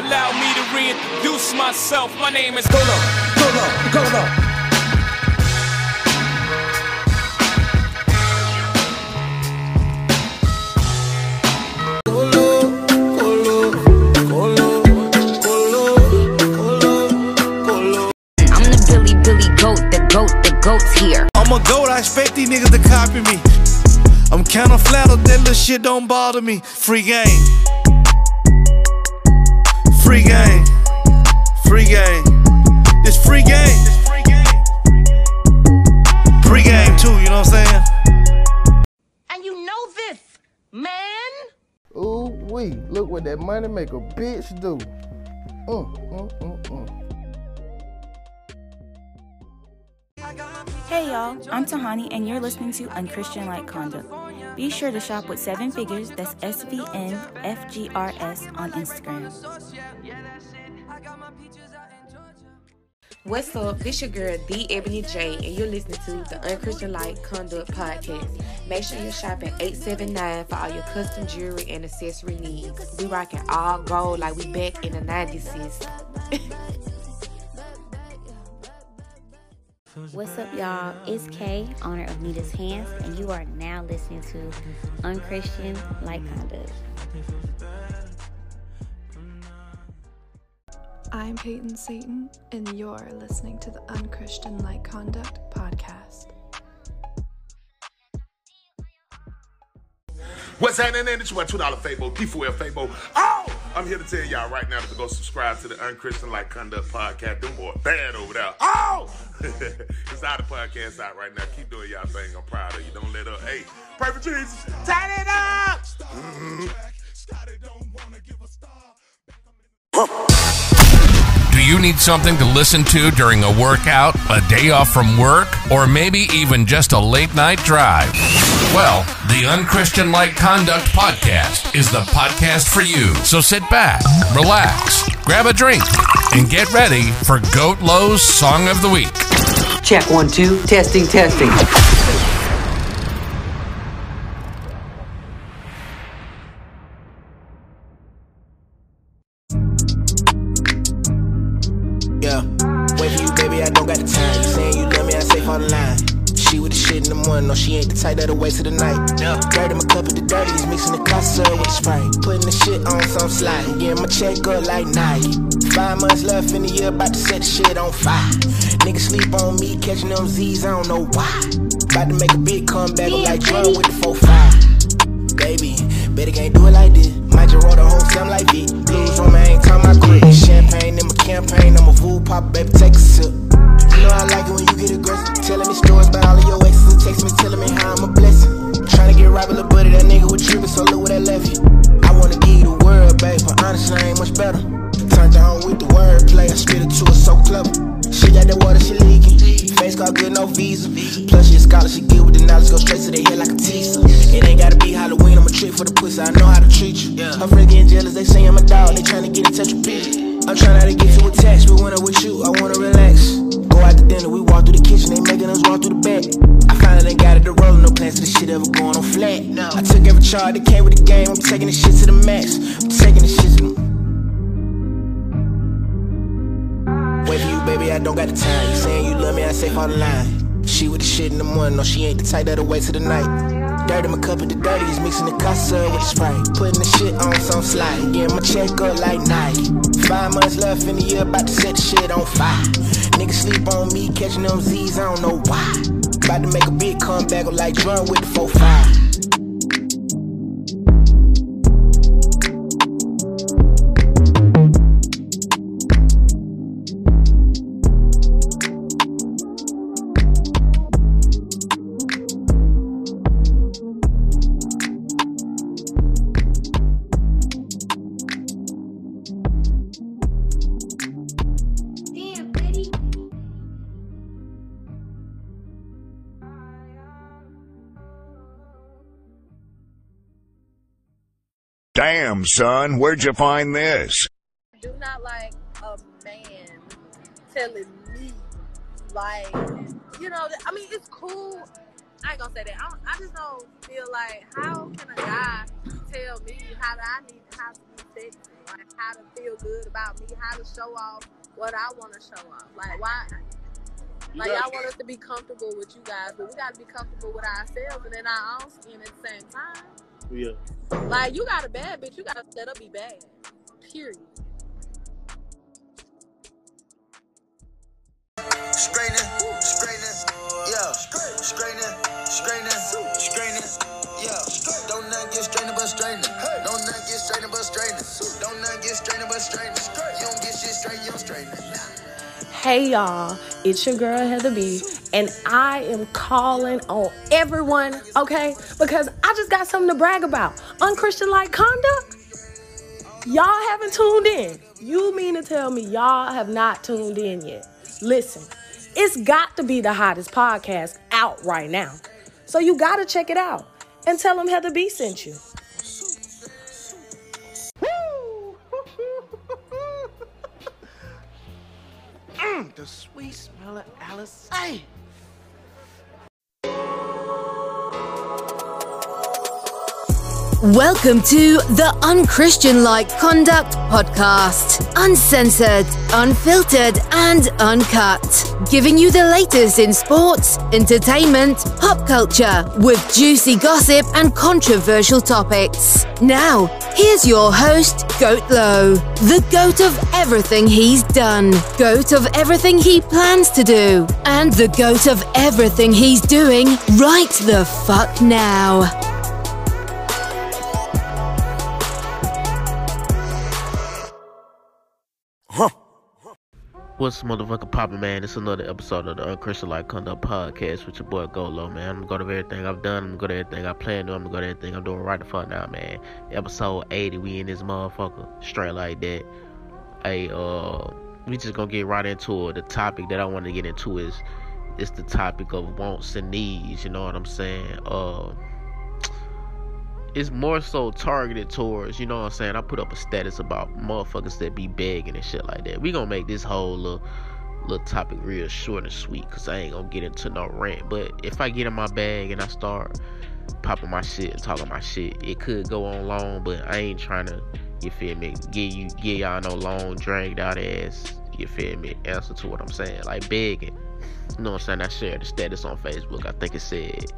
Allow me to reintroduce myself. My name is Go low, go low, go low. I'm the Billy Billy goat, the goat, the goat's here. I'm a goat, I expect these niggas to copy me. I'm kinda flattered, that little shit don't bother me. Free game. Free game. Free game. It's free game. Free game too, you know what I'm saying? And you know this, man. Ooh wee, look what that money make a bitch do. Mm, mm, mm, mm. Hey y'all, I'm Tahani and you're listening to Unchristian Like Conduct. Be sure to shop with seven figures, that's S V N F G R S on Instagram. What's up? This your girl, The Ebony J, and you're listening to the Unchristian Like Conduct Podcast. Make sure you shop at 879 for all your custom jewelry and accessory needs. We rocking all gold like we back in the 90s, sis. What's up, y'all? It's Kay, owner of Nita's Hands, and you are now listening to Unchristian Like Conduct. I'm Peyton Satan, and you're listening to the Unchristian Like Conduct podcast. What's happening? It's your $2 Fable, D4L Fabo. I'm here to tell y'all right now to go subscribe to the Unchristian Like Conduct podcast. Them boy bad over there. Oh! it's out the podcast out right now. Keep doing y'all thing. I'm proud of you. Don't let up. Hey, pray for Jesus. Tighten it up! Mm-hmm. Do you need something to listen to during a workout, a day off from work, or maybe even just a late night drive? Well, the Unchristian Like Conduct podcast is the podcast for you. So sit back, relax, grab a drink, and get ready for Goat Low's Song of the Week. Check one, two. Testing, testing. Putting the shit on some slide, getting my check up like Nike. Five months left in the year, about to set the shit on fire. Niggas sleep on me, catching them Z's, I don't know why. About to make a big comeback, I'm like drum with the 4-5. Baby, better can't do it like this. Might just roll the whole like beat. Blues me, I ain't time I quit. Champagne in my campaign, I'm a fool pop, baby, take a sip. You know I like it when you get aggressive. Telling me stories about all of your exes text me telling me how I'm a blessing. Trying to get right with a buddy, that nigga was tripping, so look where that left you. I wanna give you the world, babe, but honestly, I ain't much better. Turned on with the wordplay, I spit it to her so clever. She got that water, she leaking. Face got good, no visa. Plus, she a scholar, she get with the knowledge, go straight to the head like a teaser. It ain't gotta be Halloween, I'm a trick for the pussy, I know how to treat you. Her friends getting jealous, they say I'm a dog, they tryna get in touch with me. I'm not to get too attached, but when I'm with you, I wanna relax. Go out to dinner, we walk through the kitchen, they making us walk through the back. I finally got it to roll, no plans to this shit ever going on flat. I took every charge that came with the game, I'm taking this shit to the max. I'm taking this shit to the Wait for you, baby, I don't got the time. You saying you love me, I say for the line. She with the shit in the morning, no, she ain't the type that'll wait till the night. Dirty my cup of the dirties, mixing the casa with sprite. Putting the shit on some slide, getting my check up like Nike. Five months left in the year, about to set the shit on fire. Niggas sleep on me, catching them Z's, I don't know why. About to make a big comeback, like drum with the 4-5. Damn, son, where'd you find this? I do not like a man telling me, like, you know, I mean, it's cool. I ain't gonna say that. I, don't, I just don't feel like how can a guy tell me how I need how to be sexy, like how to feel good about me, how to show off what I want to show off. Like why? Like got- y'all want us to be comfortable with you guys, but we got to be comfortable with ourselves and in our own skin at the same time. Yeah. Like you got a bad bitch, you got to set up be bad. Period. Yeah. Yeah. Don't not get straightening but straightening. Don't not get straightening but straightening. Don't not get straightening but straightening. You don't get shit straight, you don't straighten. Hey y'all, it's your girl Heather B, and I am calling on everyone, okay? Because I just got something to brag about. Unchristian like conduct? Y'all haven't tuned in. You mean to tell me y'all have not tuned in yet? Listen, it's got to be the hottest podcast out right now. So you gotta check it out and tell them Heather B sent you. Mm, the sweet smell of Alice. Hey! うん。Welcome to the Unchristian Like Conduct Podcast. Uncensored, unfiltered, and uncut. Giving you the latest in sports, entertainment, pop culture, with juicy gossip and controversial topics. Now, here's your host, Goat Low, the goat of everything he's done, goat of everything he plans to do, and the goat of everything he's doing right the fuck now. What's motherfucking poppin', man? It's another episode of the Unchristian Like Conduct Podcast with your boy Golo, man. I'm gonna go to everything I've done. I'm gonna go to everything I plan to. I'm gonna go to everything I'm doing right the fuck now, man. Episode 80, we in this motherfucker. Straight like that. Hey, uh, we just gonna get right into it. The topic that I want to get into is, it's the topic of wants and needs. You know what I'm saying? Uh, it's more so targeted towards, you know what I'm saying? I put up a status about motherfuckers that be begging and shit like that. We gonna make this whole little, little topic real short and sweet because I ain't gonna get into no rant. But if I get in my bag and I start popping my shit and talking my shit, it could go on long, but I ain't trying to, you feel me, get you, get y'all no long, dragged out ass, you feel me, answer to what I'm saying. Like begging. You know what I'm saying? I shared the status on Facebook. I think it said,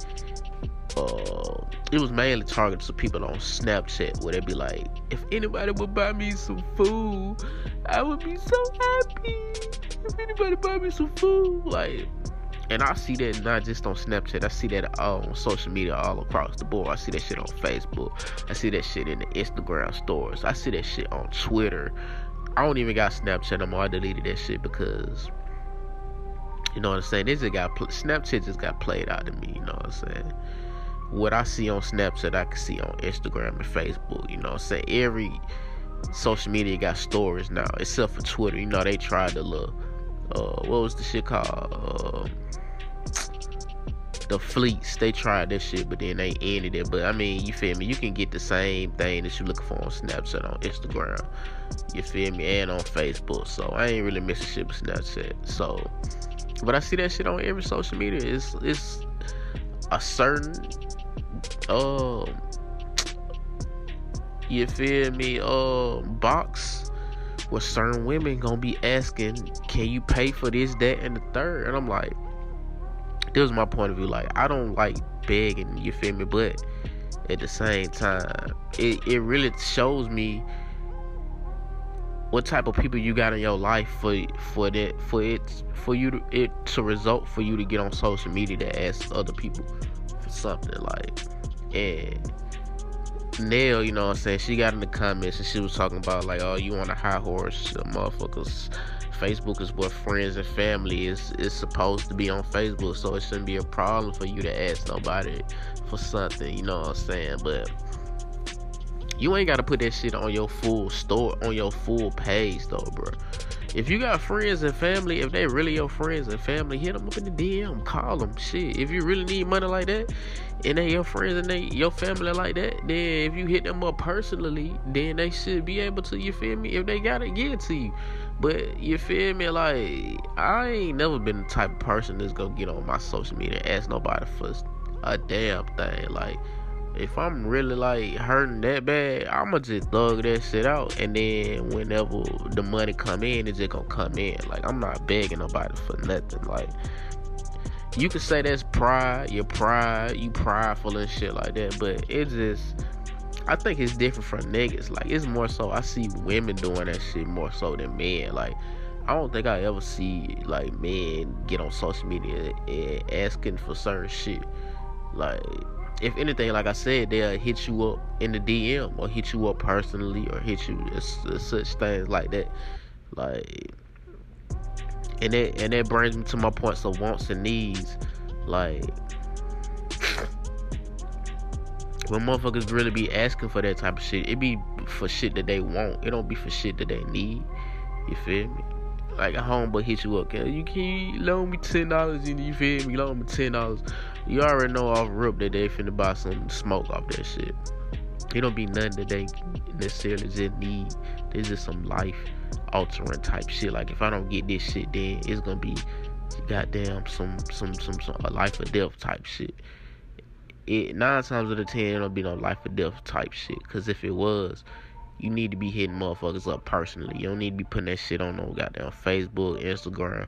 uh, it was mainly targeted to people on Snapchat where they'd be like, if anybody would buy me some food, I would be so happy. If anybody buy me some food, like, and I see that not just on Snapchat, I see that on social media all across the board. I see that shit on Facebook. I see that shit in the Instagram stores. I see that shit on Twitter. I don't even got Snapchat no more. I deleted that shit because, you know what I'm saying? This just got Snapchat just got played out to me. You know what I'm saying? What I see on Snapchat, I can see on Instagram and Facebook. You know, saying every social media got stories now, except for Twitter. You know, they tried to look. Uh, what was the shit called? Uh, the fleets. They tried this shit, but then they ended it. But I mean, you feel me? You can get the same thing that you're looking for on Snapchat, on Instagram. You feel me? And on Facebook. So I ain't really missing shit with Snapchat. So, but I see that shit on every social media. It's it's a certain um you feel me? Um box where certain women gonna be asking can you pay for this that and the third? And i'm like this was my point of view. Like i don't like begging you feel me? But at the same time it, it really shows me what type of people you got in your life for for that for it for you to it to result for you to get on social media to ask other people for something like and Nell, you know what I'm saying, she got in the comments and she was talking about like, oh, you on a high horse, the motherfuckers. Facebook is what friends and family is is supposed to be on Facebook, so it shouldn't be a problem for you to ask nobody for something, you know what I'm saying? But you ain't gotta put that shit on your full store, on your full page though, bro. If you got friends and family, if they really your friends and family, hit them up in the DM, call them. Shit, if you really need money like that, and they your friends and they your family like that, then if you hit them up personally, then they should be able to. You feel me? If they gotta give it to you, but you feel me? Like I ain't never been the type of person that's gonna get on my social media and ask nobody for a damn thing. Like if I'm really like hurting that bad, I'ma just thug that shit out, and then whenever the money come in, it's just gonna come in. Like I'm not begging nobody for nothing. Like you could say that's pride, your pride, you prideful and shit like that, but it just. I think it's different from niggas. Like it's more so I see women doing that shit more so than men. Like I don't think I ever see like men get on social media and asking for certain shit. Like if anything, like I said, they'll hit you up in the DM or hit you up personally or hit you such things like that. Like and that and that brings me to my points of wants and needs. Like when motherfuckers really be asking for that type of shit, it be for shit that they want. It don't be for shit that they need. You feel me? Like a homeboy hit you up, can you can you loan me ten dollars? You feel me? Loan me ten dollars. You already know off rip that they finna buy some smoke off that shit. It don't be nothing that they necessarily just need. This is some life altering type shit. Like if I don't get this shit, then it's gonna be goddamn some some some, some a life or death type shit it nine times out of ten it'll be no life or death type shit. Cause if it was, you need to be hitting motherfuckers up personally. You don't need to be putting that shit on no goddamn Facebook, Instagram,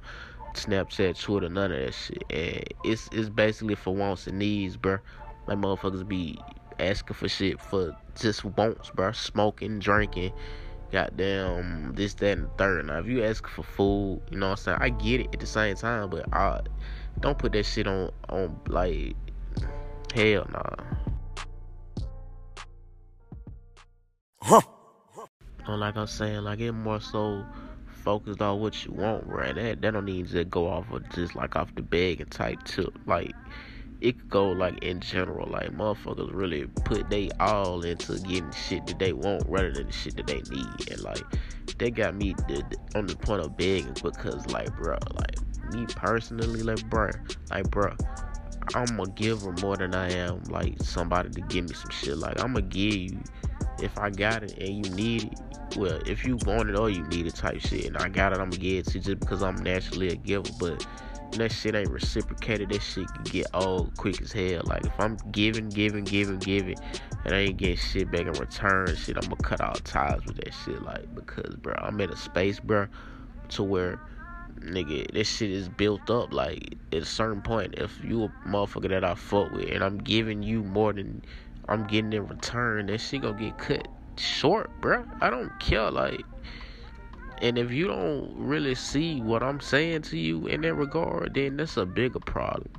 Snapchat, Twitter, none of that shit. And it's it's basically for wants and needs, bro. Like motherfuckers be asking for shit for just wants, bro. Smoking, drinking, goddamn this, that, and the third. Now if you ask for food, you know what I'm saying? I get it at the same time, but I don't put that shit on on like Hell nah. Huh. Like I'm saying, like it more so focused on what you want, right? That that don't need to go off of just like off the bag and type tip. Like it could go like in general, like motherfuckers really put they all into getting shit that they want rather than the shit that they need. And like they got me on the point of begging because like bro, like me personally, like bro, like bro, I'm a giver more than I am like somebody to give me some shit. Like I'm gonna give you if I got it and you need it. Well, if you want it or you need it type shit, and I got it, I'm gonna give it to you just because I'm naturally a giver. But that shit ain't reciprocated. That shit can get old quick as hell. Like if I'm giving, giving, giving, giving, and I ain't getting shit back in return, shit, I'm gonna cut all ties with that shit. Like because, bro, I'm in a space, bro, to where nigga, this shit is built up. Like at a certain point, if you a motherfucker that I fuck with, and I'm giving you more than I'm getting in return, that shit gonna get cut short, bruh. I don't care. Like, and if you don't really see what I'm saying to you in that regard, then that's a bigger problem.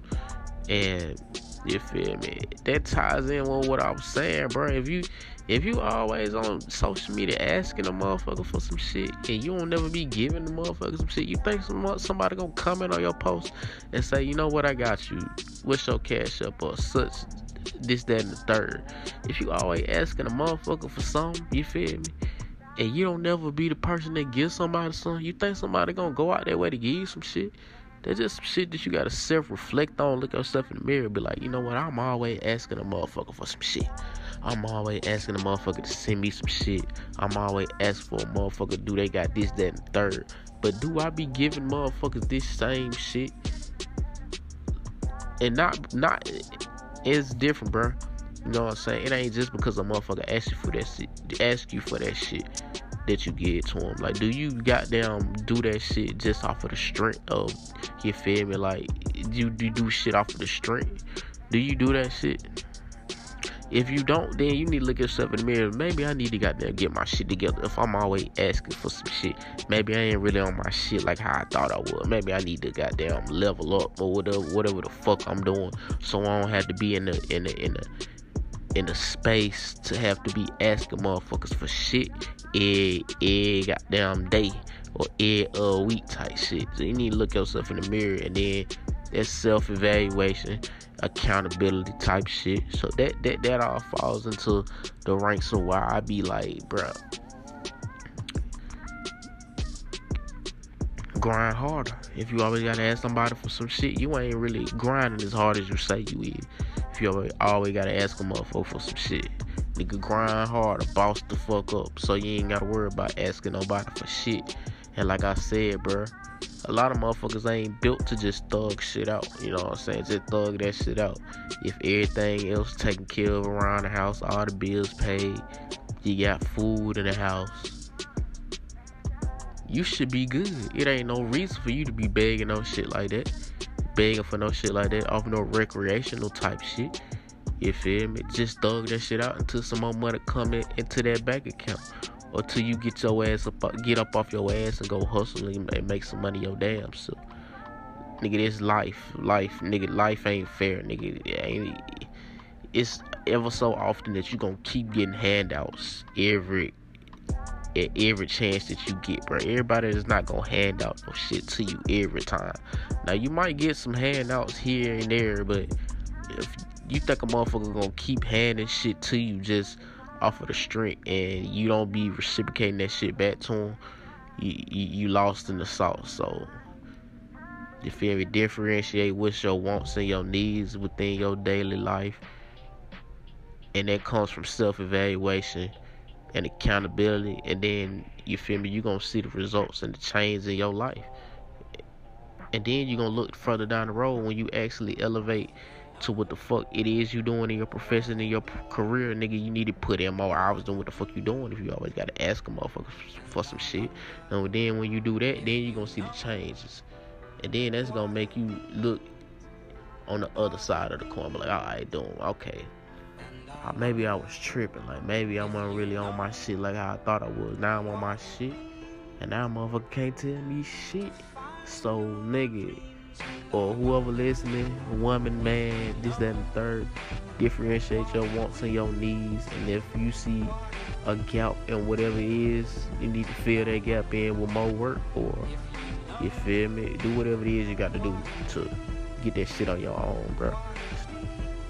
And you feel me? That ties in with what I'm saying, bro. If you if you always on social media asking a motherfucker for some shit and you don't never be giving the motherfucker some shit, you think some, somebody gonna comment on your post and say, you know what, I got you. What's your Cash App or such, this, that, and the third. If you always asking a motherfucker for something, you feel me? And you don't never be the person that gives somebody something, you think somebody gonna go out that way to give you some shit? That's just some shit that you gotta self reflect on, look yourself in the mirror, be like, you know what, I'm always asking a motherfucker for some shit. I'm always asking a motherfucker to send me some shit. I'm always asking for a motherfucker, do they got this, that, and third. But do I be giving motherfuckers this same shit? And not, not, it's different, bro. You know what I'm saying? It ain't just because a motherfucker asks you for that shit, ask you for that shit that you give to him. Like, do you goddamn do that shit just off of the strength of, you feel me? Like, you do shit off of the strength? Do you do that shit? If you don't, then you need to look yourself in the mirror. Maybe I need to goddamn get my shit together. If I'm always asking for some shit, maybe I ain't really on my shit like how I thought I would. Maybe I need to goddamn level up or whatever, whatever the fuck I'm doing, so I don't have to be in the in the in the in the space to have to be asking motherfuckers for shit every, every goddamn day or every week type shit. So you need to look yourself in the mirror and then that's self evaluation accountability type shit. So that that that all falls into the ranks of why I be like, bro, grind harder. If you always gotta ask somebody for some shit, you ain't really grinding as hard as you say you is. If you always, always gotta ask a motherfucker for some shit, nigga grind harder, boss the fuck up, so you ain't gotta worry about asking nobody for shit. And like I said, bro, a lot of motherfuckers ain't built to just thug shit out. You know what I'm saying? Just thug that shit out. If everything else taken care of around the house, all the bills paid, you got food in the house, you should be good. It ain't no reason for you to be begging no shit like that. Begging for no shit like that off no recreational type shit. You feel me? Just thug that shit out until some more money come in, into that bank account. Or till you get your ass up, get up off your ass and go hustle and make some money your damn self. Nigga, this life, life, nigga, life ain't fair, nigga. It ain't, it's ever so often that you gonna keep getting handouts every every chance that you get, bro. Everybody is not gonna hand out no shit to you every time. Now you might get some handouts here and there, but if you think a motherfucker gonna keep handing shit to you just off of the strength and you don't be reciprocating that shit back to him, you, you, you lost in the sauce. So you feel me? Differentiate what's your wants and your needs within your daily life. And that comes from self evaluation and accountability. And then you feel me? You're gonna see the results and the change in your life. And then you're gonna look further down the road when you actually elevate to what the fuck it is you doing in your profession in your career, nigga. You need to put in more hours doing what the fuck you doing. If you always gotta ask a motherfucker for some shit, and then when you do that, then you gonna see the changes, and then that's gonna make you look on the other side of the coin. Like, all right, doing okay. Uh, maybe I was tripping. Like maybe I wasn't really on my shit like how I thought I was. Now I'm on my shit, and now motherfucker can't tell me shit. So nigga or whoever listening, woman, man, this, that, and the third, differentiate your wants and your needs. And if you see a gap in whatever it is, you need to fill that gap in with more work, or you feel me? Do whatever it is you got to do to get that shit on your own, bro.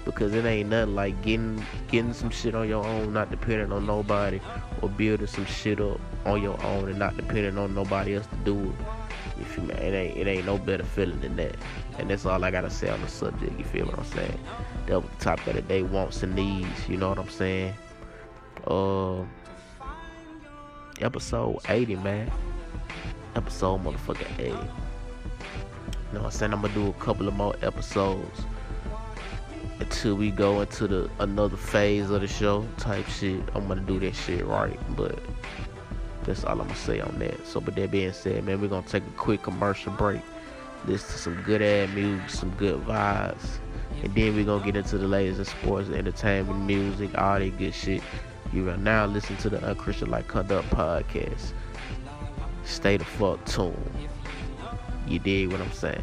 Because it ain't nothing like getting getting some shit on your own, not depending on nobody, or building some shit up on your own and not depending on nobody else to do it. You feel me? It ain't it ain't no better feeling than that. And that's all I gotta say on the subject. You feel what I'm saying? That was the topic of the day, wants and needs. You know what I'm saying? Uh, episode 80, man. Episode motherfucking 80. You know what I'm saying? I'm gonna do a couple of more episodes until we go into the another phase of the show type shit. I'm gonna do that shit right, but that's all I'm gonna say on that. So, with that being said, man, we're gonna take a quick commercial break. Listen to some good ad music, some good vibes, and then we're gonna get into the latest in sports, entertainment, music, all that good shit. You are now listening to the Unchristian Like Conduct podcast. Stay the fuck tuned. You dig what I'm saying?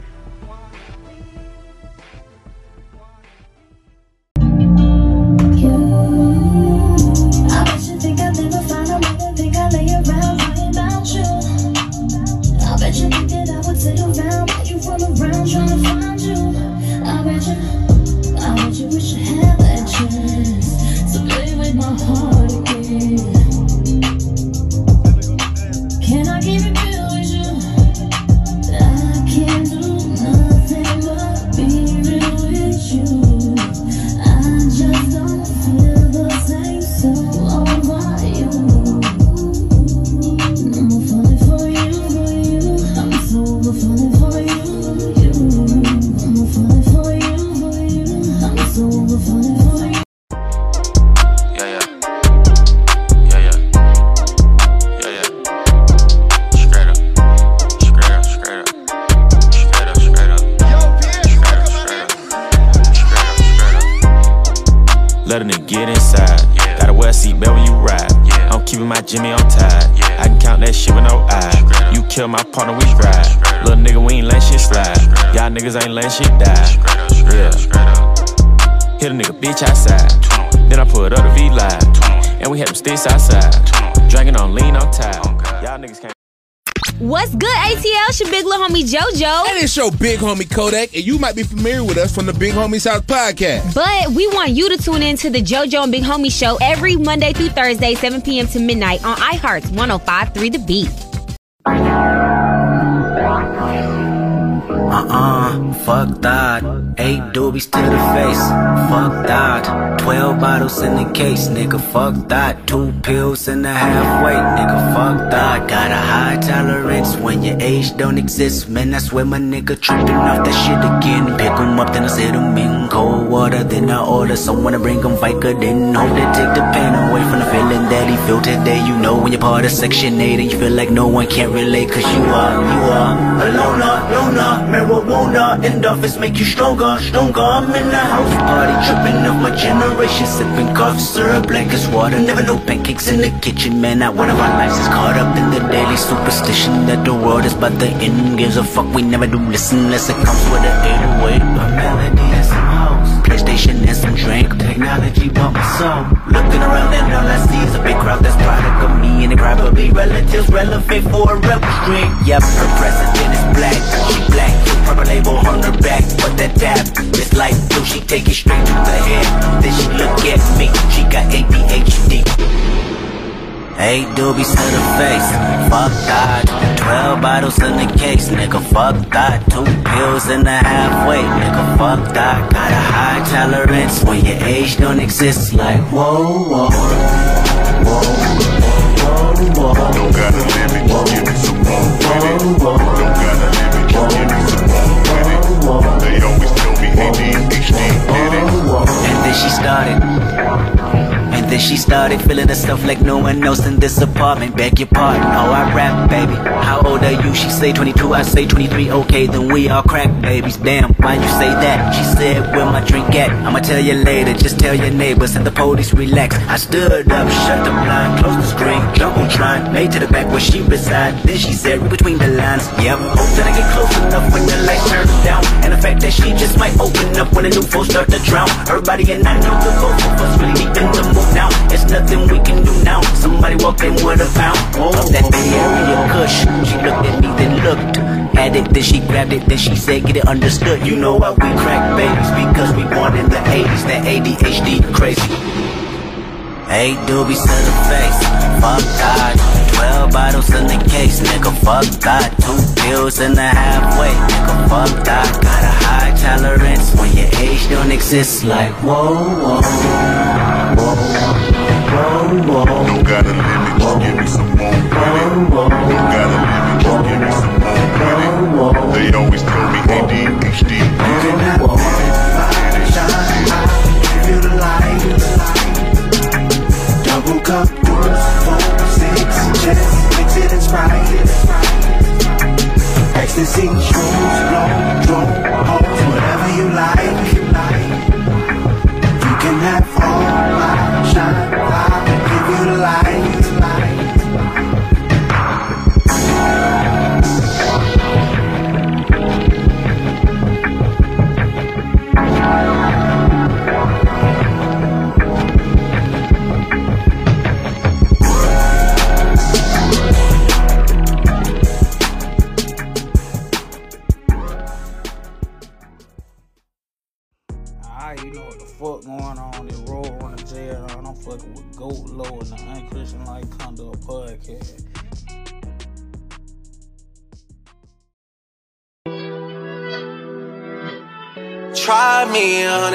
I think I'll never it's your big homie Kodak, and you might be familiar with us from the Big Homie House podcast. But we want you to tune in to the JoJo and Big Homie show every Monday through Thursday, 7 p.m. to midnight on iHeart's 1053 The Beat. Uh-uh, fuck that. Eight doobies to the face, fuck that. Twelve bottles in the case, nigga, fuck that. Two pills a half weight, nigga, fuck that. Got a high tolerance when your age don't exist, man. I swear my nigga tripping off that shit again. Pick 'em up, then I set 'em in cold water. Then I order someone to bring 'em Vica. Then hope they take the pain away from the feeling that he feel today. You know when you're part of Section 8 and you feel like no one can relate, cause you are, you are a loner. Marijuana uh, endorphins make you stronger, stronger. I'm in the house party, tripping up my generation, sipping cough syrup like it's water. Never no pancakes in the kitchen, man. Not one of our lives is caught up in the daily superstition that the world is about the end. Gives a fuck, we never do listen unless it comes with an 808. A melody and some house, PlayStation and some drink. Technology bump soul. Looking around and all I see is a big crowd that's product of me and the probably relatives relevant for a rebel string. Yep, her president is black, she black. Purple label on her back, but that dab is like blue. She take it straight to the head. Then she look at me, she got ADHD. Eight doobies to the face, fuck that. Twelve bottles in the case, nigga, fuck that. Two pills in the halfway, nigga, fuck that. Got a high tolerance when your age don't exist. Like whoa, whoa, whoa, whoa, whoa. Don't got a limit, give me some more it. Don't got a limit, give me then she started. Then she started feeling stuff like no one else in this apartment. Beg your pardon, oh I rap, baby. How old are you? She say 22, I say 23. Okay, then we all crack babies. Damn, why you say that? She said, where my drink at? I'ma tell you later. Just tell your neighbors and the police relax. I stood up, shut the blind, closed the screen, jump on trying, made to the back where she reside. Then she said, read between the lines. Yep, oh, hope that I get close enough when the lights turn down. And the fact that she just might open up when the new folks start to drown. Everybody and I know the both of us really deep in the mood now. It's nothing we can do now. Somebody walked in with a pound of that Area Kush. She looked at me, then looked at it, then she grabbed it, then she said, "Get it understood." You know why we crack babies because we born in the '80s. That ADHD crazy. Eight doobies to the face, fuck that. Twelve bottles in the case, nigga, fuck that. Two pills in the halfway, nigga, fuck that. Got a high tolerance when your age don't exist. Like whoa, whoa, whoa, whoa, whoa. Give me some more with it. Don't got a limit, just give me some it. They always tell me it. Cup, four, six, just mix it in Sprite. Ecstasy, shrooms, blow,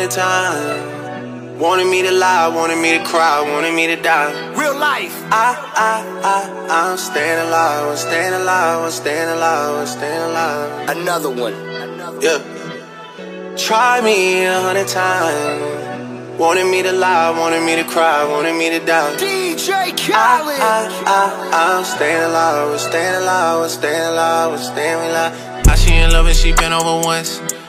me a. Wanted me to lie, wanted me to cry, wanted me to die. Real life. I, I, I, I'm staying alive, I'm staying alive, I'm staying alive, I'm staying alive. Another one. Yeah. Try me a hundred times. Wanted me to lie, wanted me to cry, wanted me to die. DJ Khaled. I, I, I, I'm staying alive, I'm staying alive, I'm staying alive, I'm staying alive. I she in love and she been over once.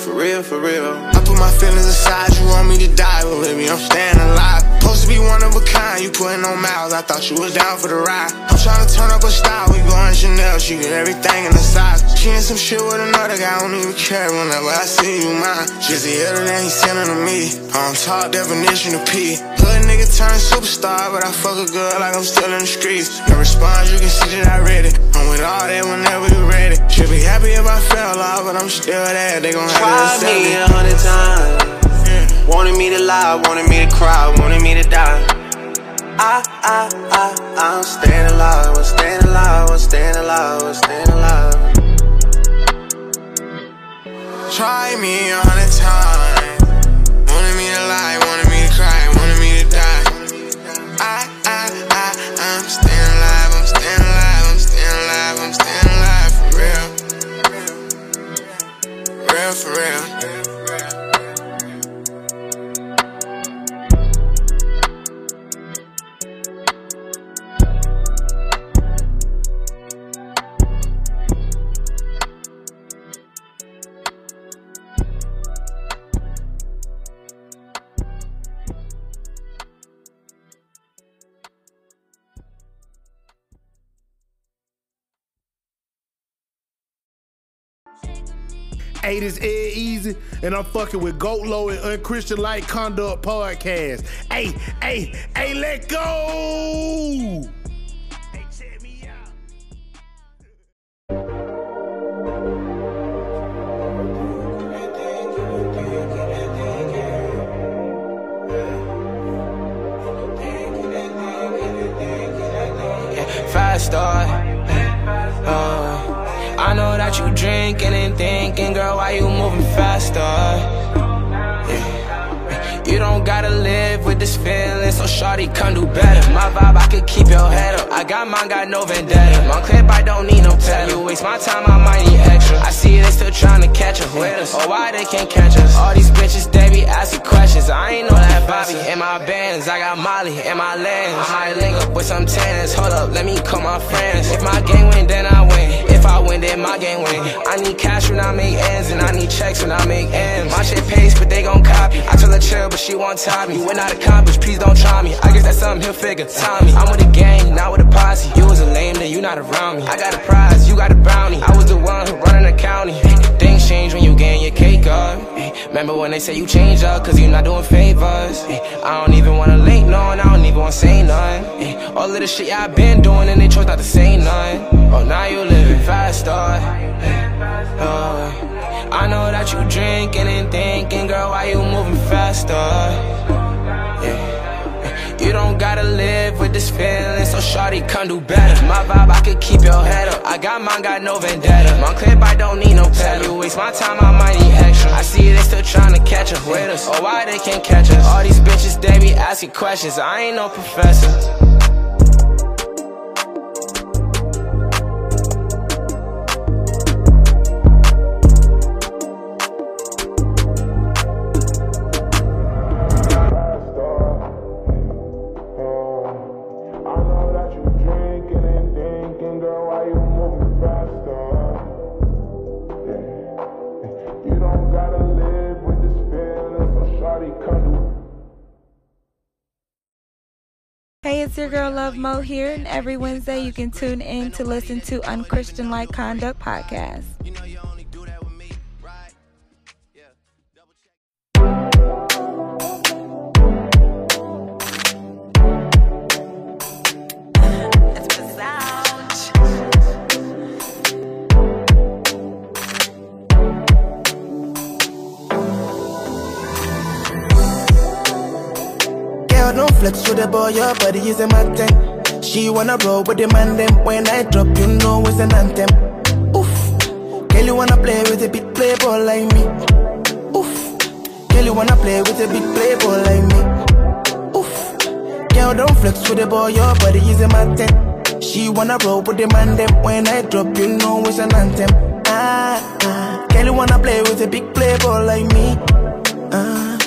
For real, for real. I put my feelings aside, you want me to die, but baby, I'm staying alive. Supposed to be one of a kind, you putting on miles, I thought you was down for the ride. I'm trying to turn up a style, we going Chanel, she get everything in the size. She in some shit with another guy, I don't even care whenever I see you mine. The other day, he sending to me, on top definition of P. Hood nigga turned superstar, but I fuck a girl like I'm still in the streets. No response, you can see that I read it. I'm with all that whenever you ready. Should be happy if I fell off, but I'm still there, they gon' have to accept me a hundred times. Wanted me to lie, wanted me to cry, wanted me to die. I, I, I, I'm staying alive, I'm staying alive, I'm staying alive, I'm staying alive. Try me a hundred times. Wanted me to lie, wanted me to cry, wanted me to die. I, I, I, I'm staying alive, I'm staying alive, I'm staying alive, I'm staying alive for real. Real for real. Hey, this Ed Easy, and I'm fucking with Goat Low and Unchristian Like Conduct Podcast. Hey, hey, hey, let go! Shawty come do better. My vibe, I could keep your head up. I got mine, got no vendetta. My clip, I don't need no tell. You waste my time, I might need extra. I see they still trying to catch up with us. Oh, why they can't catch us? All these bitches, they be asking questions. I ain't know that Bobby. In my bands, I got Molly in my lens. I might link up with some tens. Hold up, let me call my friends. If my game win, then I win. I win, then my game win. I need cash when I make ends, and I need checks when I make ends. My shit pays, but they gon' copy. I tell her chill, but she won't top me. You went out accomplished, please don't try me. I guess that's something he'll figure. Tommy, I'm with the gang, not with a posse. Lame, then you not around me. I got a prize, you got a bounty. I was the one who running the county. Things change when you gain your cake up. Remember when they say you change up, cause you not doing favors. I don't even wanna link none, I don't even wanna say none. All of the shit I been doing, and they chose not to say none. Oh, now you living fast, star. Uh, I know that you drinking and thinking, girl, why you moving faster? Yeah. You don't gotta live with this feeling, shawty come do better. My vibe, I could keep your head up. I got mine, got no vendetta. My clip, I don't need no pedal. You waste my time, I might need extra. I see they still trying to catch up with us. Oh, why they can't catch us? All these bitches, they be asking questions. I ain't no professor. Mo here, and every Wednesday you can tune in to listen to Unchristian Like Conduct podcast. Girl, don't flex with the boy, your body is a mountain. She wanna roll with the man, them. When I drop, you know it's an anthem. Oof. Girl, you wanna play with a big playboy like me. Oof. Girl, you wanna play with a big playboy like me. Oof. Girl, don't flex with the boy, your body is a mountain. She wanna roll with the man, them. When I drop, you know it's an anthem. Ah, Ah. Girl, you wanna play with a big playboy like me? Ah,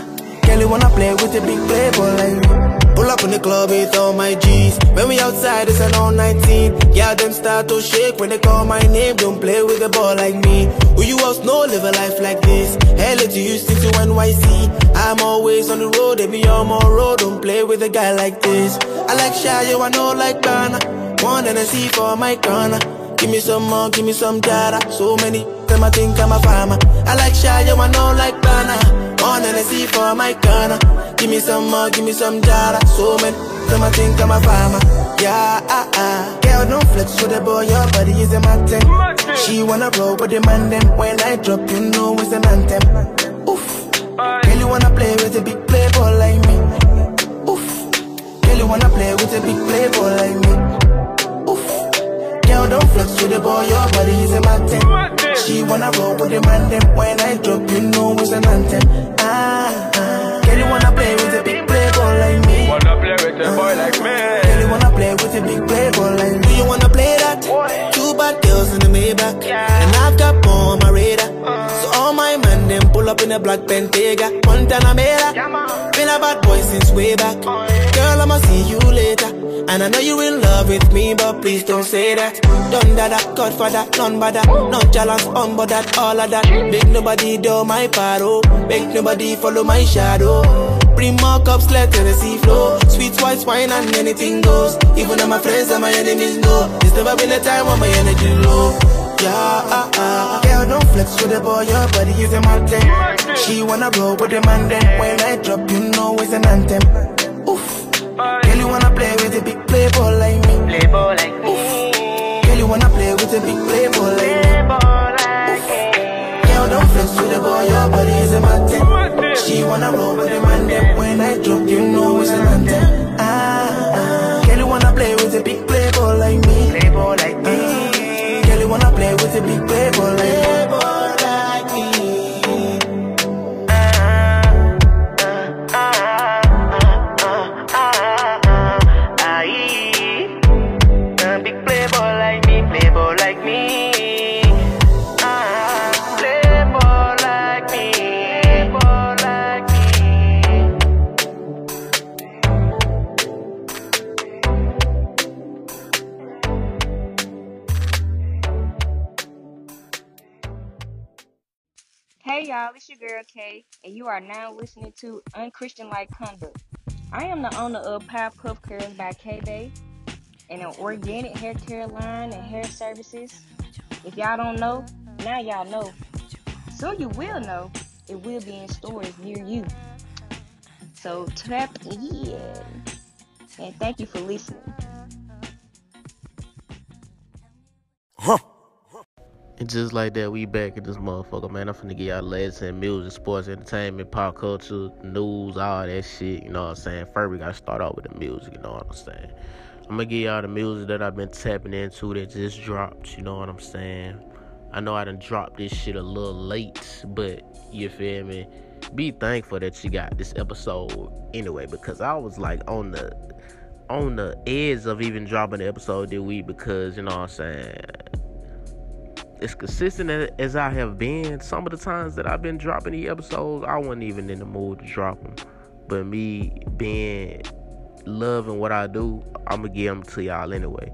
girl, you wanna play with a big playboy like me? Pull up in the club with all my G's. When we outside, it's an all 19. Yeah, them start to shake when they call my name. Don't play with a ball like me. Who you else know live a life like this? Hell to Houston to NYC. I'm always on the road, they be on my road. Don't play with a guy like this. I like shy, yo, I know like Ghana. One and a C for my corner. Give me some more, give me some data. So many them I think I'm a farmer. I like shy, yo, I know like Ghana. One and a C for my corner. Give me some more, give me some data. So many them I think I'm a farmer. Yeah, ah, ah. Girl, don't flex with the boy, your body is a mountain. She wanna roll with the man, then when I drop, you know it's an anthem. Oof. Girl, you wanna play with a big playboy like me. Oof. Girl, you wanna play with a big playboy like me. Oof. Girl, don't flex with the boy, your body is a mountain. She wanna roll with the man, then when I drop, you know it's an anthem. Ah, ah. Girl, you wanna play with a big playboy like me. Wanna play with a boy like me? Girl, you wanna play with a big playboy like me. Do you wanna play that? Two bad girls in the Maybach. And I've got more on my radar. So all my men, them pull up in a black Bentayga. Montana Mera. Been a bad boy since way back. Girl, I'ma see you. And I know you in love with me, but please don't say that. Done that, that, God for that, none but that. Not jealous, on but that, all of that. Make nobody do my paro. Make nobody follow my shadow. Bring more cups, let the sea flow. Sweet white wine and anything goes. Even though my friends and my enemies know. There's never been a time when my energy low. Yeah, ah, ah. Girl, don't flex with the boy, your body is a mountain. She wanna roll with the man, then when I drop, you know it's an anthem. Oof. Girl, you wanna play with a big playboy like me. Playboy like me. Oof. Girl, you wanna play with a big playboy like me. Oof. Girl, don't flex with the boy, your body is a mountain. She wanna roll with the man, then when I drop, you know it's an anthem. Ah, ah. Girl, you wanna play with a big playboy like me. Playboy like me. Girl, you wanna play with a big playboy like me. Your girl Kay, and you are now listening to Unchristian Like Conduct. I am the owner of Power Puff Curls by K Day, and an organic hair care line and hair services. If y'all don't know, now y'all know. Soon you will know. It will be in stores near you. So tap in. And thank you for listening. Just like that, we back in this motherfucker, man. I'm finna get y'all latest in music, sports, entertainment, pop culture, news, all that shit. You know what I'm saying? First, we gotta start off with the music. You know what I'm saying? I'm gonna give y'all the music that I've been tapping into that just dropped. You know what I'm saying? I know I done dropped this shit a little late, but you feel me? Be thankful that you got this episode anyway, because I was like on the on the edge of even dropping the episode this week because you know what I'm saying as consistent as I have been, some of the times that I've been dropping the episodes, I wasn't even in the mood to drop them. But me being loving what I do, I'm gonna give them to y'all anyway.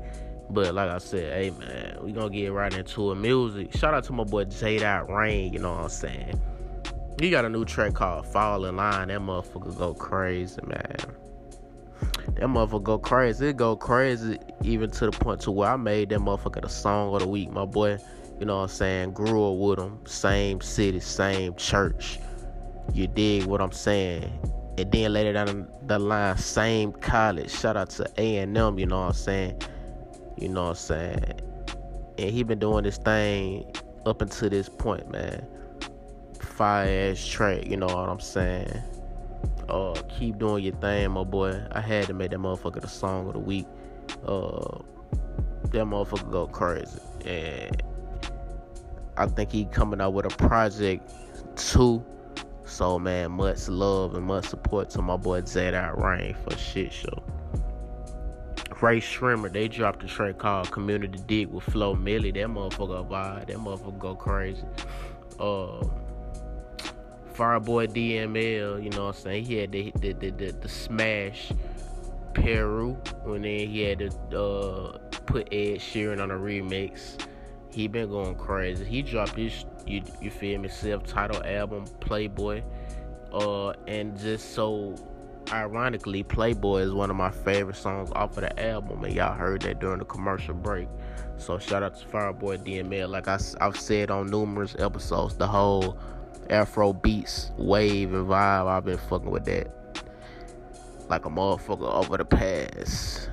But like I said, hey man, we gonna get right into it. Music. Shout out to my boy J. Rain. You know what I'm saying? He got a new track called "Fall in Line." That motherfucker go crazy, man. That motherfucker go crazy. It go crazy even to the point to where I made that motherfucker the song of the week. My boy, you know what I'm saying? Grew up with him, same city, same church. You dig what I'm saying? And then later down the line, same college. Shout out to A and M. You know what I'm saying? You know what I'm saying? And he been doing this thing up until this point, man. Fire ass track. You know what I'm saying? Uh, keep doing your thing, my boy. I had to make that motherfucker the song of the week. Uh, that motherfucker go crazy, and I think he coming out with a project too. So man, much love and much support to my boy Zed Rain for shit show. Rae Sremmurd, they dropped a track called Community Dig with Flo Milli. That motherfucker vibe. That motherfucker go crazy. Uh, Fireboy DML, you know what I'm saying? He had the the the, the, the smash Peru and then he had to uh, put Ed Sheeran on a remix. He been going crazy. He dropped his you you feel me self-titled album Playboy. Uh and just so ironically, Playboy is one of my favorite songs off of the album, and y'all heard that during the commercial break. So shout out to Fireboy DML. Like I, I've said on numerous episodes, the whole Afro beats wave and vibe, I've been fucking with that like a motherfucker over the past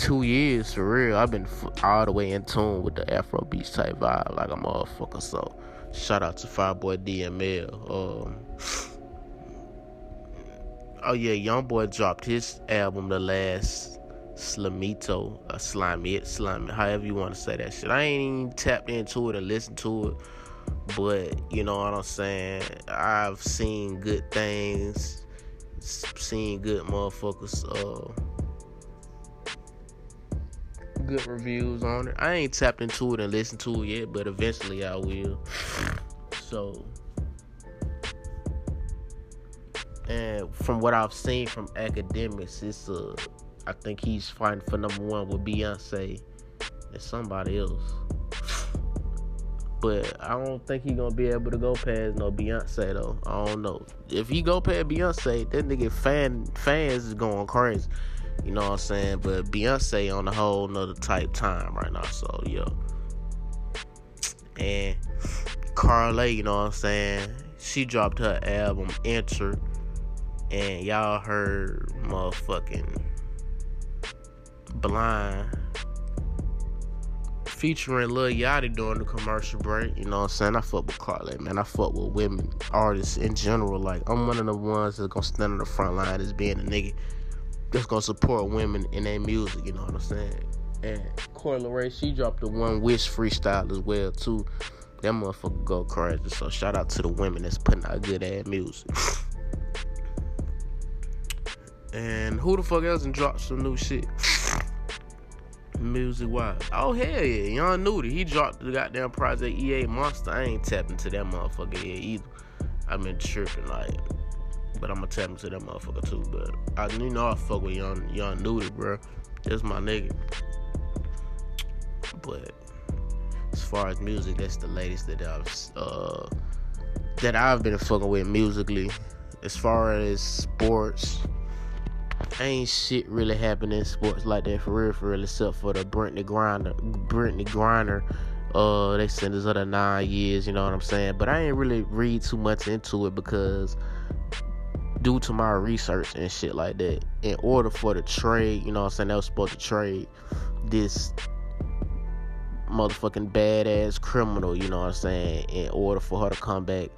two years for real. I've been f- all the way in tune with the Afro beats type vibe like a motherfucker. So shout out to Fireboy DML. Um, Oh yeah, YoungBoy dropped his album the last Slamito, uh, Slimy, Slimy, however you want to say that shit. I ain't even tapped into it or listened to it, but you know what I'm saying. I've seen good things, seen good motherfuckers, uh, good reviews on it. I ain't tapped into it and listened to it yet, but eventually I will. So and from what I've seen from Akademiks, it's uh, I think he's fighting for number one with Beyonce and somebody else. But I don't think he gonna be able to go past no Beyonce though. I don't know. If he go past Beyonce, that nigga fan fans is going crazy. You know what I'm saying? But Beyonce on a whole nother type time right now. So yeah. And Carla, you know what I'm saying? She dropped her album Enter and y'all heard motherfucking Blind featuring Lil Yachty during the commercial break. You know what I'm saying? I fuck with Carly, man. I fuck with women, artists in general. Like, I'm one of the ones that's gonna stand on the front line as being a nigga that's gonna support women in their music, you know what I'm saying? And Coi Leray, she dropped the One Wish freestyle as well, too. That motherfucker go crazy. So shout out to the women that's putting out good ass music. And who the fuck else and dropped some new shit? Music wise. Oh hell yeah, Young Nudy. He dropped the goddamn project EA Monster. I ain't tapping to that motherfucker yet either. I've been tripping like but I'm gonna tap into that motherfucker too. But I you know I fuck with Young Young Nudy, bro. That's my nigga. But as far as music, that's the latest that I've uh that I've been fucking with musically. As far as sports, ain't shit really happening in sports like that for real, for real, except for the Brittany Grinder, Brittany Griner. Uh, they sent us other nine years, you know what I'm saying? But I ain't really read too much into it because due to my research and shit like that, in order for the trade, you know what I'm saying, they was supposed to trade this motherfucking badass criminal, you know what I'm saying, in order for her to come back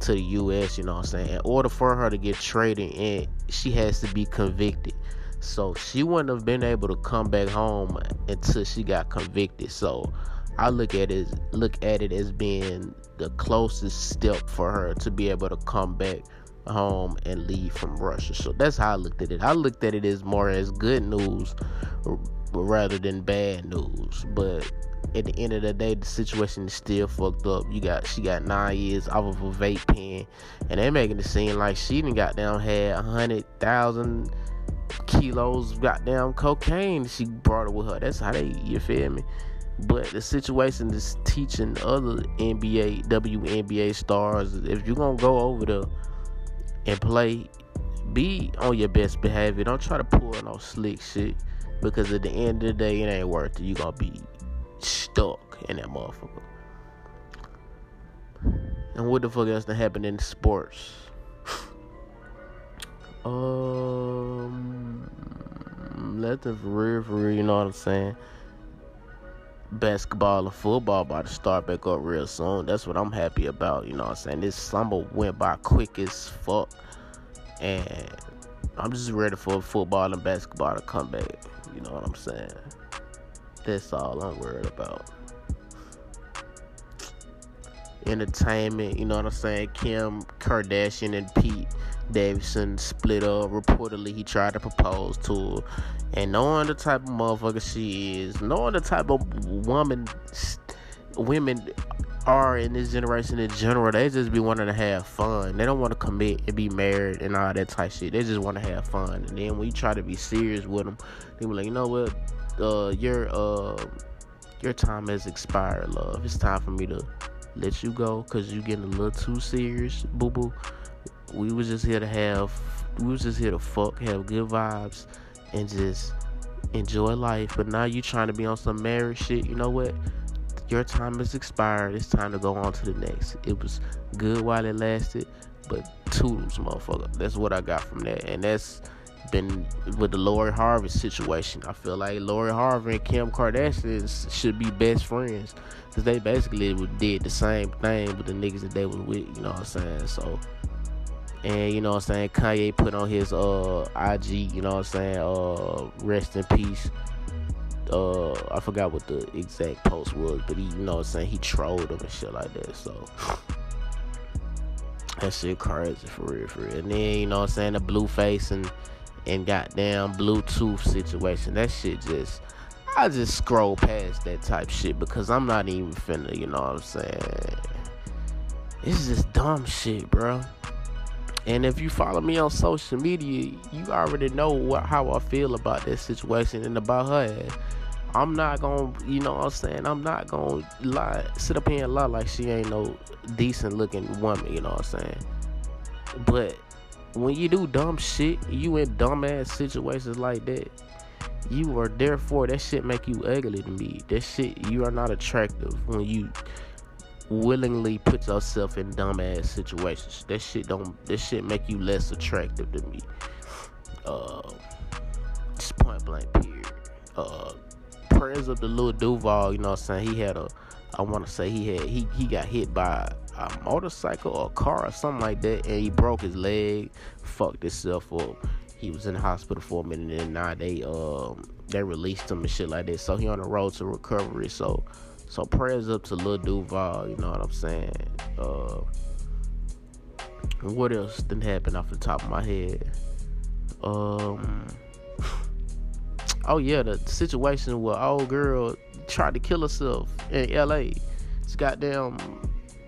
to the US, you know what I'm saying? In order for her to get traded in, she has to be convicted. So she wouldn't have been able to come back home until she got convicted. So I look at it look at it as being the closest step for her to be able to come back home and leave from Russia. So that's how I looked at it. I looked at it as more as good news rather than bad news. But at the end of the day, the situation is still fucked up. You got she got nine years off of a vape pen, and they making it seem like she didn't goddamn had a hundred thousand kilos of goddamn cocaine. She brought it with her. That's how they you feel me. But the situation is teaching other NBA, WNBA stars if you're gonna go over there and play, be on your best behavior. Don't try to pull no slick shit because at the end of the day, it ain't worth it. You gonna be stuck in that motherfucker. And what the fuck else that happened in sports? um, let the real, real, you know what I'm saying? Basketball and football about to start back up real soon. That's what I'm happy about, you know what I'm saying? This summer went by quick as fuck. And I'm just ready for football and basketball to come back. You know what I'm saying? That's all I'm worried about. Entertainment, you know what I'm saying? Kim Kardashian and Pete Davidson split up. Reportedly, he tried to propose to her. And knowing the type of motherfucker she is, knowing the type of woman women are in this generation in general, they just be wanting to have fun. They don't want to commit and be married and all that type shit. They just want to have fun. And then when you try to be serious with them, they be like, you know what, uh, your uh, your time has expired, love. It's time for me to let you go because you getting a little too serious, boo boo. We was just here to have, we was just here to fuck, have good vibes, and just enjoy life. But now you trying to be on some marriage shit. You know what? Your time has expired. It's time to go on to the next. It was good while it lasted, but toodles, motherfucker. That's what I got from that, and that's been with the Lori Harvey situation. I feel like Lori Harvey and Kim Kardashian should be best friends because they basically did the same thing with the niggas that they was with. You know what I'm saying? So. And you know what I'm saying, Kanye put on his uh IG, you know what I'm saying, uh rest in peace uh I forgot what the exact post was, but he you know what I'm saying he trolled him and shit like that. So that shit crazy for real, for real. And then you know what I'm saying the Blueface and and goddamn Bluetooth situation. That shit just I just scroll past that type shit because I'm not even finna, you know what I'm saying. It's just dumb shit, bro. And if you follow me on social media, you already know what, how I feel about that situation and about her ass. I'm not gonna, you know what I'm saying? I'm not gonna lie, sit up here and lie like she ain't no decent looking woman, you know what I'm saying? But when you do dumb shit, you in dumb ass situations like that, you are therefore that shit make you ugly to me. That shit, you are not attractive when you willingly put yourself in dumb ass situations. That shit don't, that shit make you less attractive to me. Uh, just point blank period. Uh, prayers of the Lil Duval, you know what I'm saying? He had a, I want to say he had, he, he got hit by a motorcycle or a car or something like that, and he broke his leg, fucked himself up. He was in the hospital for a minute, and now they um they released him and shit like that. So he on the road to recovery. So so prayers up to Lil Duval, you know what I'm saying? Uh, what else didn't happen off the top of my head? Um. Oh yeah, the situation where old girl tried to kill herself in L.A. It's goddamn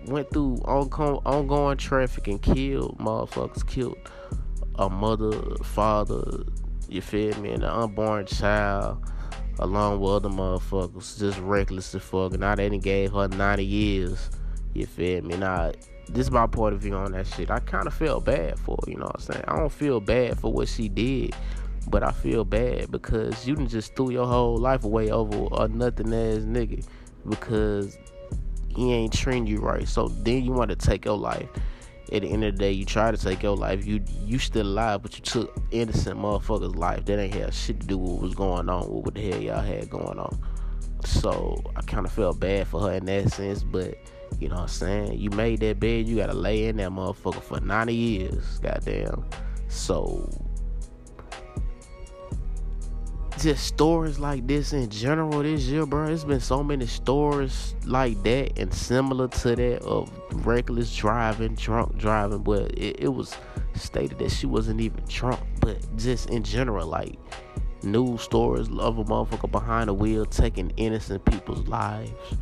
went through ongoing, ongoing traffic and killed motherfuckers, killed a mother, father, you feel me, and an unborn child, along with other motherfuckers, just reckless as fuck. And they done gave her 90 years, you feel me. Now, this is my point of view on that shit. I kind of feel bad for you know what I'm saying? I don't feel bad for what she did, but I feel bad because you just threw your whole life away over a nothing ass nigga because he ain't treating you right. So then you want to take your life. At the end of the day, you try to take your life. You you still alive, but you took innocent motherfuckers' life. That ain't have shit to do with what was going on. What the hell y'all had going on? So I kind of felt bad for her in that sense, but you know what I'm saying? You made that bed, you gotta lay in that motherfucker for 90 years, goddamn. So just stories like this in general this year, bro. It's been so many stories like that and similar to that of reckless driving, drunk driving, but it, it was stated that she wasn't even drunk. But just in general, like news stories of a motherfucker behind the wheel taking innocent people's lives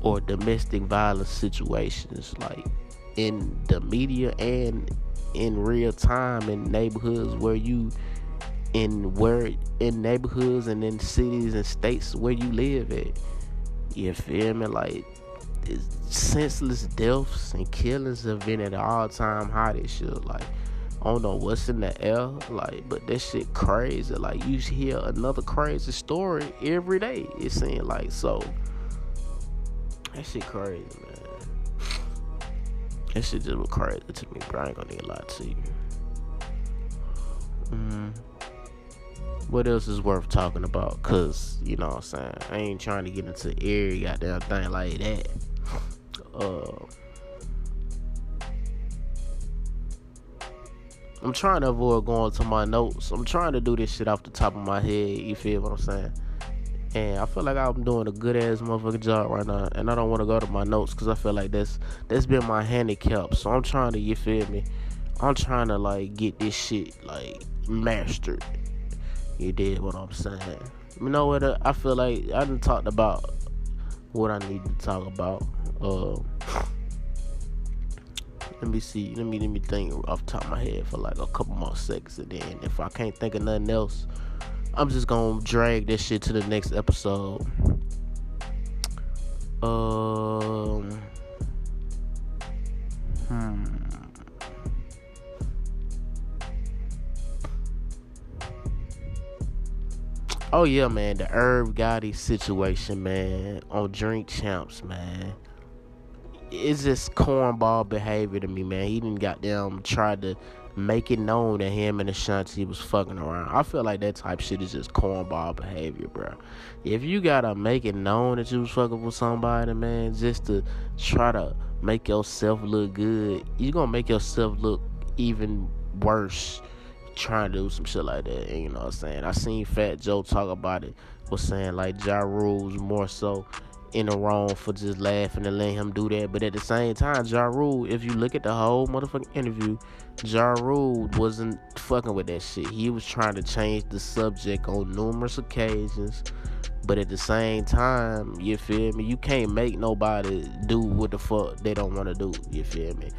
or domestic violence situations, like in the media and in real time in neighborhoods where you in where in neighborhoods and in cities and states where you live at. You feel me? Like senseless deaths and killings have been at an all time high this year. Like I don't know what's in the air, like, but that shit crazy. Like you hear another crazy story every day. It seems like so. That shit crazy, man. That shit just was crazy to me, bro. I ain't gonna need a lot to you. Mm what else is worth talking about? Cause you know what I'm saying I ain't trying to get into every goddamn thing like that. Uh, I'm trying to avoid going to my notes. I'm trying to do this shit off the top of my head. You feel what I'm saying? And I feel like I'm doing a good ass motherfucking job right now, and I don't want to go to my notes because I feel like that's that's been my handicap. So I'm trying to, you feel me, I'm trying to like get this shit like mastered. You did what I'm saying. You know what? uh, I feel like I done talked about what I need to talk about. Uh, let me see. Let me let me think off top of my head for like a couple more seconds, and then if I can't think of nothing else, I'm just gonna drag this shit to the next episode. Um. Hmm. Oh yeah, man, the Irv Gotti situation, man, on Drink Champs, man. It's just cornball behavior to me, man. He didn't goddamn try to make it known that him and Ashanti was fucking around. I feel like that type shit is just cornball behavior, bro. If you gotta make it known that you was fucking with somebody, man, just to try to make yourself look good, you gonna make yourself look even worse trying to do some shit like that. And you know what I'm saying? I seen Fat Joe talk about it, was saying like Ja Rule's more so in the wrong for just laughing and letting him do that. But at the same time, Ja Rule, if you look at the whole motherfucking interview, Ja Rule wasn't fucking with that shit. He was trying to change the subject on numerous occasions. But at the same time, you feel me? You can't make nobody do what the fuck they don't want to do. You feel me?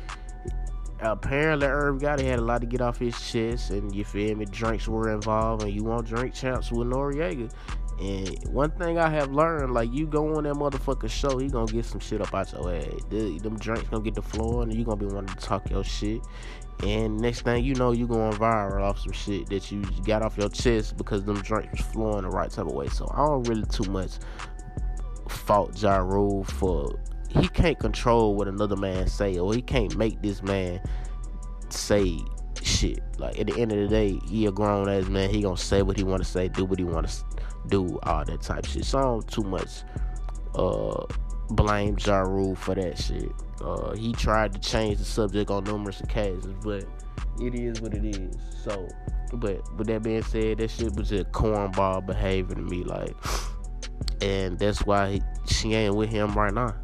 Apparently Irv Gotti had a lot to get off his chest, and you feel me? Drinks were involved, and you want drink champs with Noreaga. And one thing I have learned, like you go on that motherfucker show, he gonna get some shit up out your ass. The, them drinks gonna get the floor, and you gonna be wanting to talk your shit. And next thing you know, you going viral off some shit that you got off your chest because them drinks was flowing the right type of way. So I don't really too much fault Ja for he can't control what another man say or he can't make this man say shit. Like at the end of the day, he a grown ass man. He gonna say what he want to say, do what he want to do, all that type shit. So I don't too much uh blame Ja Rule for that shit. Uh, he tried to change the subject on numerous occasions, but it is what it is. So, but with that being said, that shit was just cornball behavior to me, like, and that's why he, she ain't with him right now.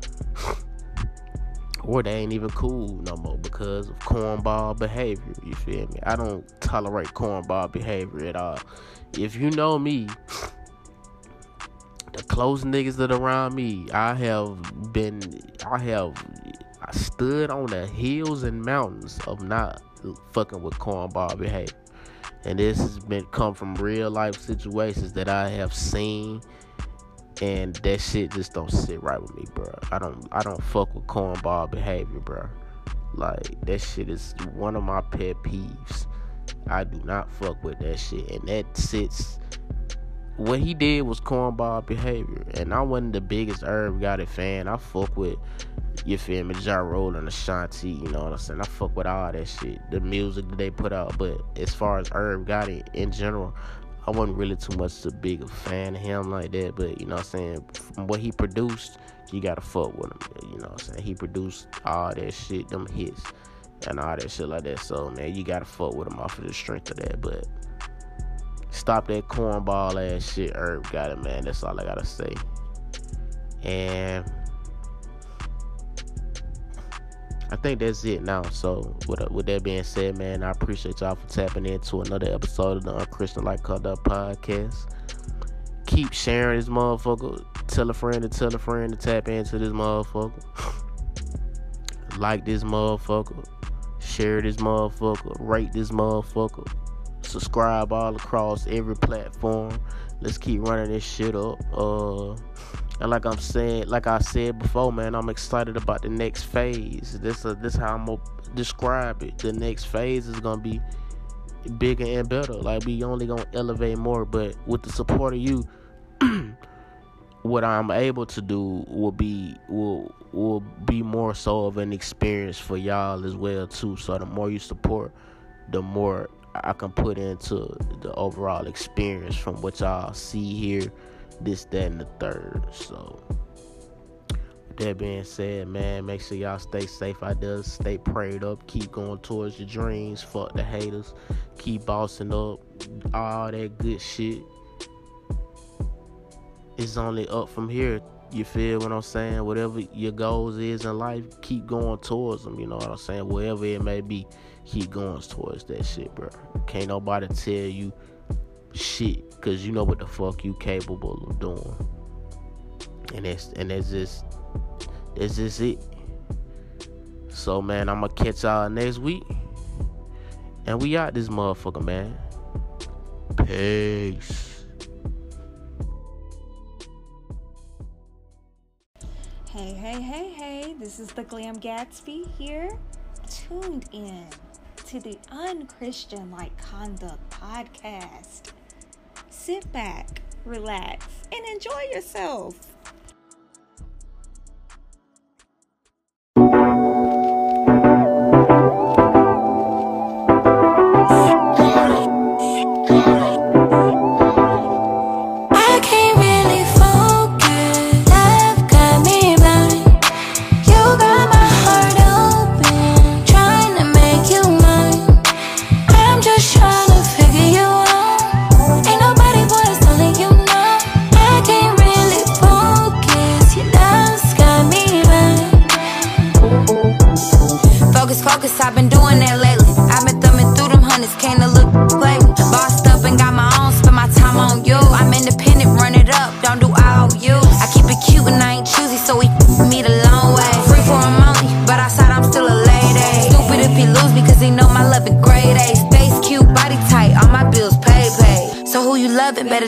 or they ain't even cool no more because of cornball behavior. You feel me? I don't tolerate cornball behavior at all. If you know me, the close niggas that around me, I have been, I have, I stood on the hills and mountains of not fucking with cornball behavior. And this has been come from real life situations that I have seen and that shit just don't sit right with me, bro. I don't I don't fuck with cornball behavior, bro. Like that shit is one of my pet peeves. I do not fuck with that shit, and that sits. What he did was cornball behavior, and I wasn't the biggest Irv Gotti fan. I fuck with you feel me, Ja Rule and Ashanti, you know what I'm saying? I fuck with all that shit, the music that they put out. But as far as Irv Gotti in general, I wasn't really too much a big fan of him like that, but you know what I'm saying? From what he produced, you gotta fuck with him. You know what I'm saying? He produced all that shit, them hits, and all that shit like that. So man, you gotta fuck with him off of the strength of that. But stop that cornball ass shit, Irv Gotti, man. That's all I gotta say. And I think that's it now. So with with that being said, man, I appreciate y'all for tapping into another episode of the Unchristian Like Conduct podcast. Keep sharing this motherfucker. Tell a friend to tell a friend to tap into this motherfucker. like this motherfucker. Share this motherfucker. Rate this motherfucker. Subscribe all across every platform. Let's keep running this shit up. Uh and like I'm saying, like I said before, man, I'm excited about the next phase. This uh, this how I'm gonna describe it. The next phase is gonna be bigger and better. Like we only gonna elevate more, but with the support of you, what I'm able to do will be will will be more so of an experience for y'all as well too. So the more you support, the more I can put into the overall experience from what y'all see here this, that, and the third. So, that being said, man, make sure y'all stay safe out there. Stay prayed up. Keep going towards your dreams. Fuck the haters. Keep bossing up. All that good shit is only up from here. You feel what I'm saying? Whatever your goals is in life, keep going towards them. You know what I'm saying? Wherever it may be, keep going towards that shit, bro. Can't nobody tell you shit, cause you know what the fuck you capable of doing. And that's and that's just that's just it. So man, I'ma catch y'all next week. And we out this motherfucker, man. Peace. Hey, hey, hey, hey, this is the Glam Gatsby here, tuned in to the Unchristian Like Conduct podcast. Sit back, relax, and enjoy yourself.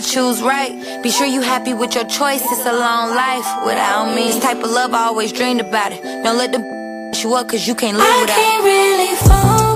Choose right. Be sure you happy with your choice, it's a long life without me. This type of love I always dreamed about it. Don't let them you up, cause you can't live I without can't really focus.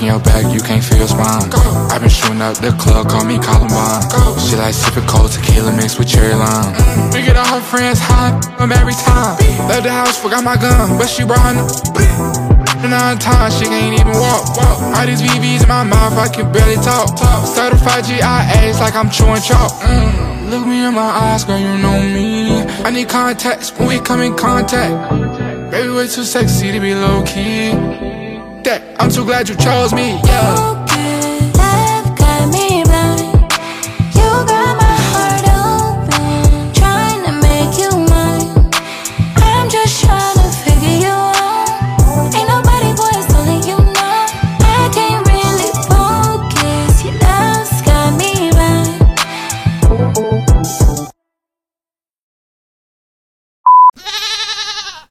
X, your back, you can't feel your spine. I've been shooting up the club, call me Columbine. She like sipping cold tequila mixed with cherry lime. We get all her friends high, them every time. Left the house, forgot my gun, but she brought her Nine times, she can't even walk. All these VVs in my mouth, I can barely talk. Certified GIAs like I'm chewing chalk. Mm, Look me in my eyes, girl, you know me. I need context when we come in contact. Baby, way too sexy to be low key. That I'm too glad you chose me. Yeah.